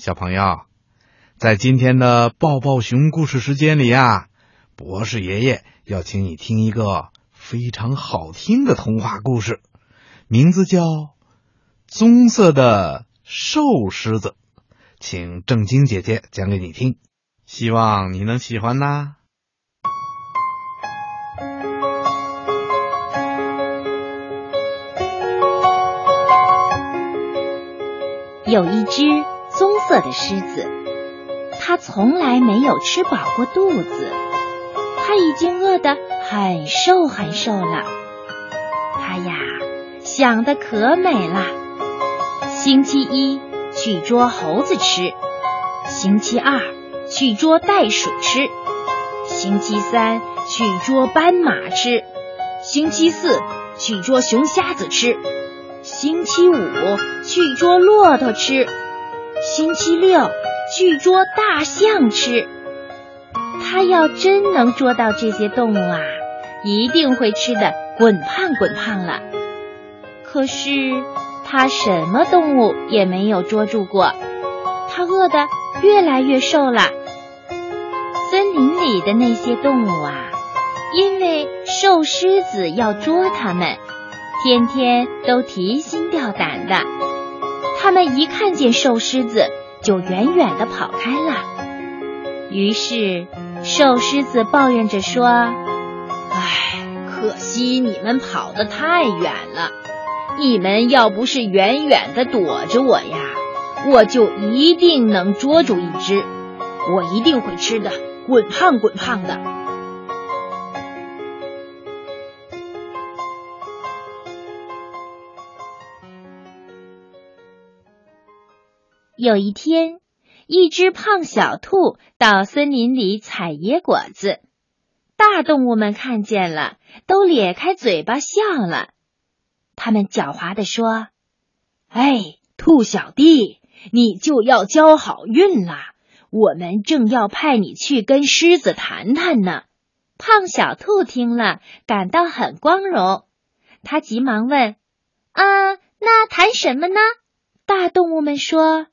小朋友，在今天的抱抱熊故事时间里呀，博士爷爷要请你听一个非常好听的童话故事，名字叫《棕色的瘦狮子》，请正晶姐姐讲给你听，希望你能喜欢呐。有一只棕色的狮子，它从来没有吃饱过肚子，它已经饿得很瘦很瘦了。它呀想的可美了。星期一去捉猴子吃，星期二去捉袋鼠吃，星期三去捉斑马吃，星期四去捉熊瞎子吃。星期五去捉骆驼吃，星期六去捉大象吃。他要真能捉到这些动物啊，一定会吃的滚胖滚胖了。可是他什么动物也没有捉住过，他饿得越来越瘦了。森林里的那些动物啊，因为瘦狮子要捉它们。天天都提心吊胆的，他们一看见瘦狮子就远远的跑开了。于是，瘦狮子抱怨着说：“唉，可惜你们跑得太远了。你们要不是远远的躲着我呀，我就一定能捉住一只，我一定会吃的滚胖滚胖的。”有一天，一只胖小兔到森林里采野果子，大动物们看见了，都咧开嘴巴笑了。他们狡猾地说：“哎，兔小弟，你就要交好运了，我们正要派你去跟狮子谈谈呢。”胖小兔听了，感到很光荣，他急忙问：“啊，那谈什么呢？”大动物们说。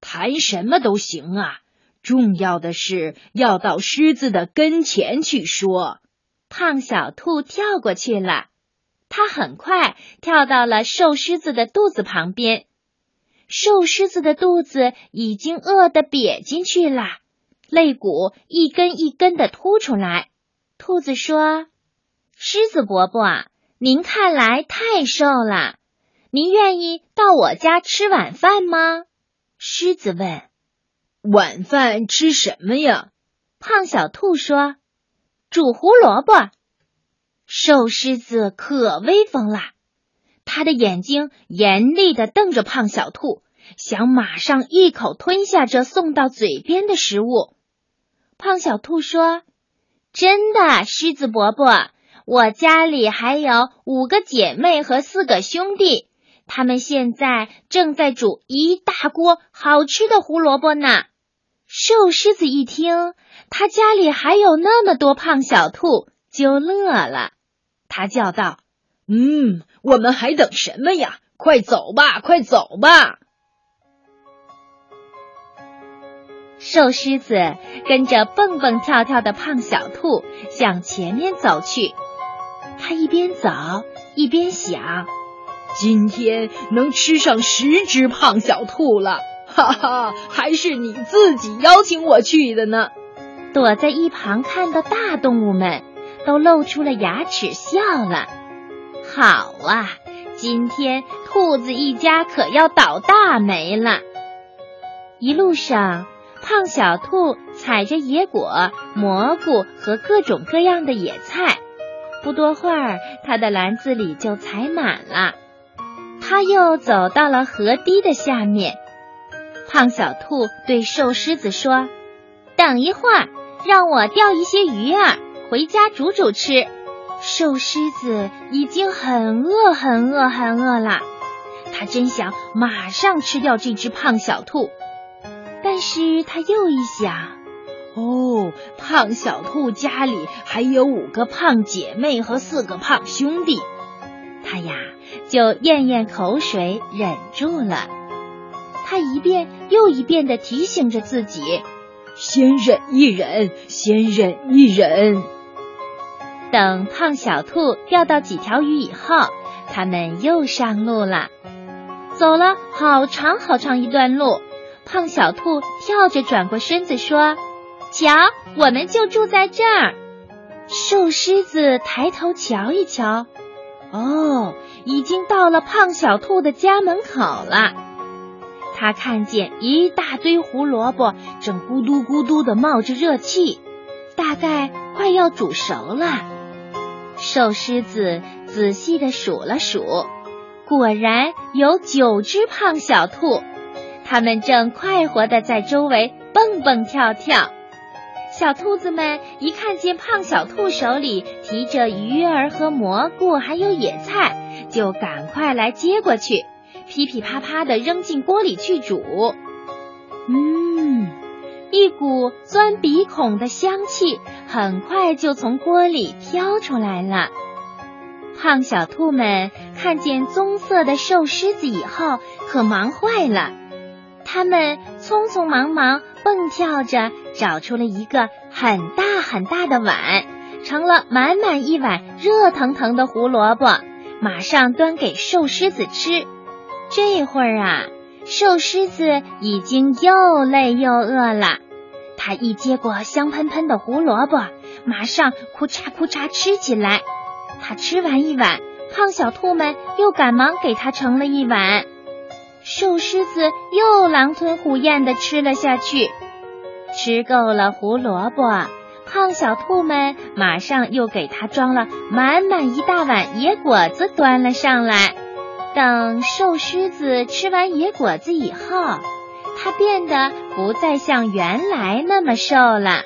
谈什么都行啊，重要的是要到狮子的跟前去说。胖小兔跳过去了，它很快跳到了瘦狮子的肚子旁边。瘦狮子的肚子已经饿得瘪进去了，肋骨一根一根的凸出来。兔子说：“狮子伯伯，您看来太瘦了，您愿意到我家吃晚饭吗？”狮子问：“晚饭吃什么呀？”胖小兔说：“煮胡萝卜。”瘦狮子可威风了，他的眼睛严厉的瞪着胖小兔，想马上一口吞下这送到嘴边的食物。胖小兔说：“真的，狮子伯伯，我家里还有五个姐妹和四个兄弟。”他们现在正在煮一大锅好吃的胡萝卜呢。瘦狮子一听，他家里还有那么多胖小兔，就乐了。他叫道：“嗯，我们还等什么呀？快走吧，快走吧！”瘦狮子跟着蹦蹦跳跳的胖小兔向前面走去。他一边走一边想。今天能吃上十只胖小兔了，哈哈！还是你自己邀请我去的呢。躲在一旁看的大动物们都露出了牙齿笑了。好啊，今天兔子一家可要倒大霉了。一路上，胖小兔采着野果、蘑菇和各种各样的野菜，不多会儿，它的篮子里就采满了。他又走到了河堤的下面，胖小兔对瘦狮子说：“等一会儿，让我钓一些鱼儿回家煮煮吃。”瘦狮子已经很饿、很饿、很饿了，他真想马上吃掉这只胖小兔，但是他又一想：“哦，胖小兔家里还有五个胖姐妹和四个胖兄弟。”他呀，就咽咽口水，忍住了。他一遍又一遍的提醒着自己：“先忍一忍，先忍一忍。”等胖小兔钓到几条鱼以后，他们又上路了。走了好长好长一段路，胖小兔跳着转过身子说：“瞧，我们就住在这儿。”瘦狮子抬头瞧一瞧，哦，已经到了胖小兔的家门口了。他看见一大堆胡萝卜正咕嘟咕嘟的冒着热气，大概快要煮熟了。瘦狮子仔细的数了数，果然有九只胖小兔，它们正快活的在周围蹦蹦跳跳。小兔子们一看见胖小兔手里提着鱼儿和蘑菇，还有野菜，就赶快来接过去，噼噼啪啪的扔进锅里去煮。嗯，一股钻鼻孔的香气很快就从锅里飘出来了。胖小兔们看见棕色的瘦狮子以后，可忙坏了，它们匆匆忙忙。蹦跳着找出了一个很大很大的碗，盛了满满一碗热腾腾的胡萝卜，马上端给瘦狮子吃。这会儿啊，瘦狮子已经又累又饿了。他一接过香喷喷的胡萝卜，马上扑嚓扑嚓吃起来。他吃完一碗，胖小兔们又赶忙给他盛了一碗。瘦狮子又狼吞虎咽的吃了下去，吃够了胡萝卜，胖小兔们马上又给它装了满满一大碗野果子，端了上来。等瘦狮子吃完野果子以后，他变得不再像原来那么瘦了。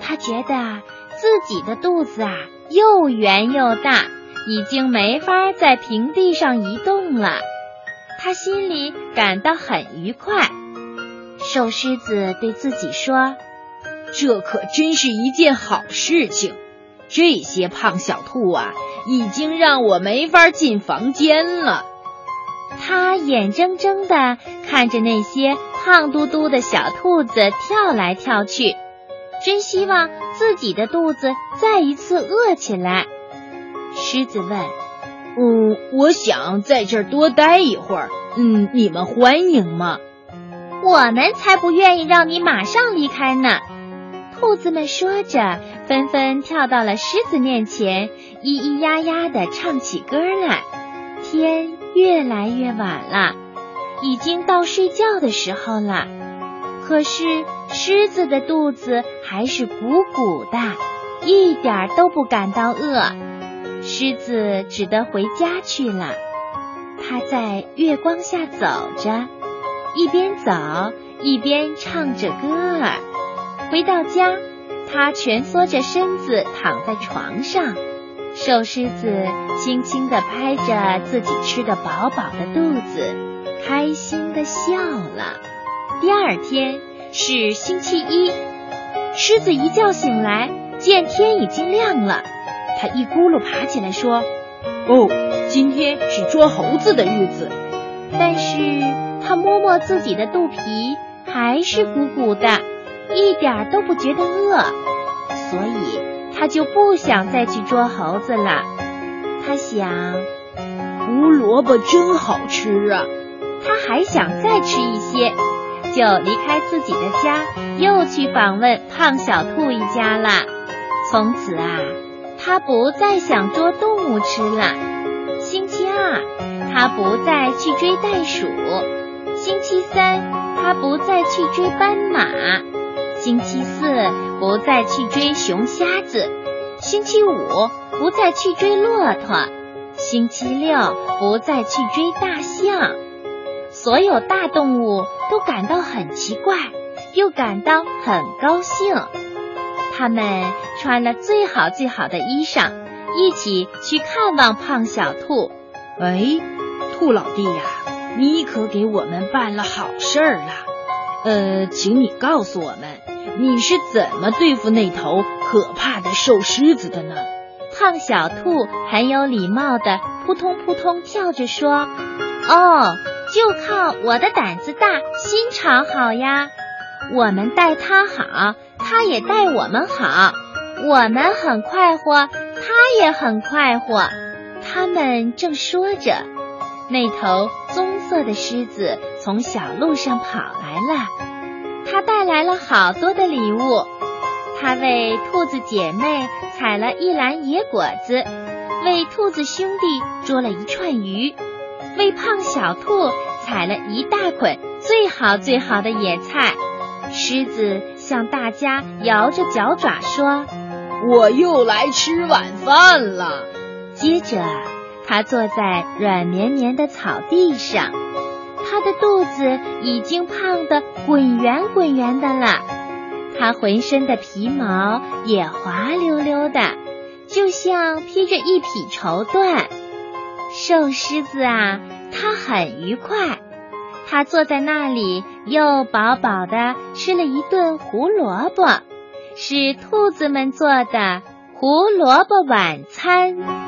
他觉得自己的肚子啊又圆又大，已经没法在平地上移动了。他心里感到很愉快。瘦狮子对自己说：“这可真是一件好事情。这些胖小兔啊，已经让我没法进房间了。”他眼睁睁的看着那些胖嘟嘟的小兔子跳来跳去，真希望自己的肚子再一次饿起来。狮子问。嗯，我想在这儿多待一会儿。嗯，你们欢迎吗？我们才不愿意让你马上离开呢。兔子们说着，纷纷跳到了狮子面前，咿咿呀呀的唱起歌来。天越来越晚了，已经到睡觉的时候了。可是狮子的肚子还是鼓鼓的，一点都不感到饿。狮子只得回家去了。他在月光下走着，一边走一边唱着歌儿。回到家，他蜷缩着身子躺在床上。瘦狮子轻轻地拍着自己吃得饱饱的肚子，开心地笑了。第二天是星期一，狮子一觉醒来，见天已经亮了。他一咕噜爬起来说：“哦，今天是捉猴子的日子。”但是他摸摸自己的肚皮，还是鼓鼓的，一点都不觉得饿，所以他就不想再去捉猴子了。他想，胡萝卜真好吃啊！他还想再吃一些，就离开自己的家，又去访问胖小兔一家了。从此啊。他不再想捉动物吃了。星期二，他不再去追袋鼠；星期三，他不再去追斑马；星期四，不再去追熊瞎子；星期五，不再去追骆驼；星期六，不再去追大象。所有大动物都感到很奇怪，又感到很高兴。他们穿了最好最好的衣裳，一起去看望胖小兔。哎，兔老弟呀，你可给我们办了好事儿了。呃，请你告诉我们，你是怎么对付那头可怕的瘦狮子的呢？胖小兔很有礼貌的扑通扑通跳着说：“哦，就靠我的胆子大，心肠好呀。我们待他好，他也待我们好。我们很快活，他也很快活。他们正说着，那头棕色的狮子从小路上跑来了，他带来了好多的礼物。他为兔子姐妹采了一篮野果子，为兔子兄弟捉了一串鱼，为胖小兔采了一大捆最好最好的野菜。狮子向大家摇着脚爪说：“我又来吃晚饭了。”接着，他坐在软绵绵的草地上，他的肚子已经胖得滚圆滚圆的了，他浑身的皮毛也滑溜溜的，就像披着一匹绸缎。瘦狮子啊，他很愉快。他坐在那里，又饱饱的吃了一顿胡萝卜，是兔子们做的胡萝卜晚餐。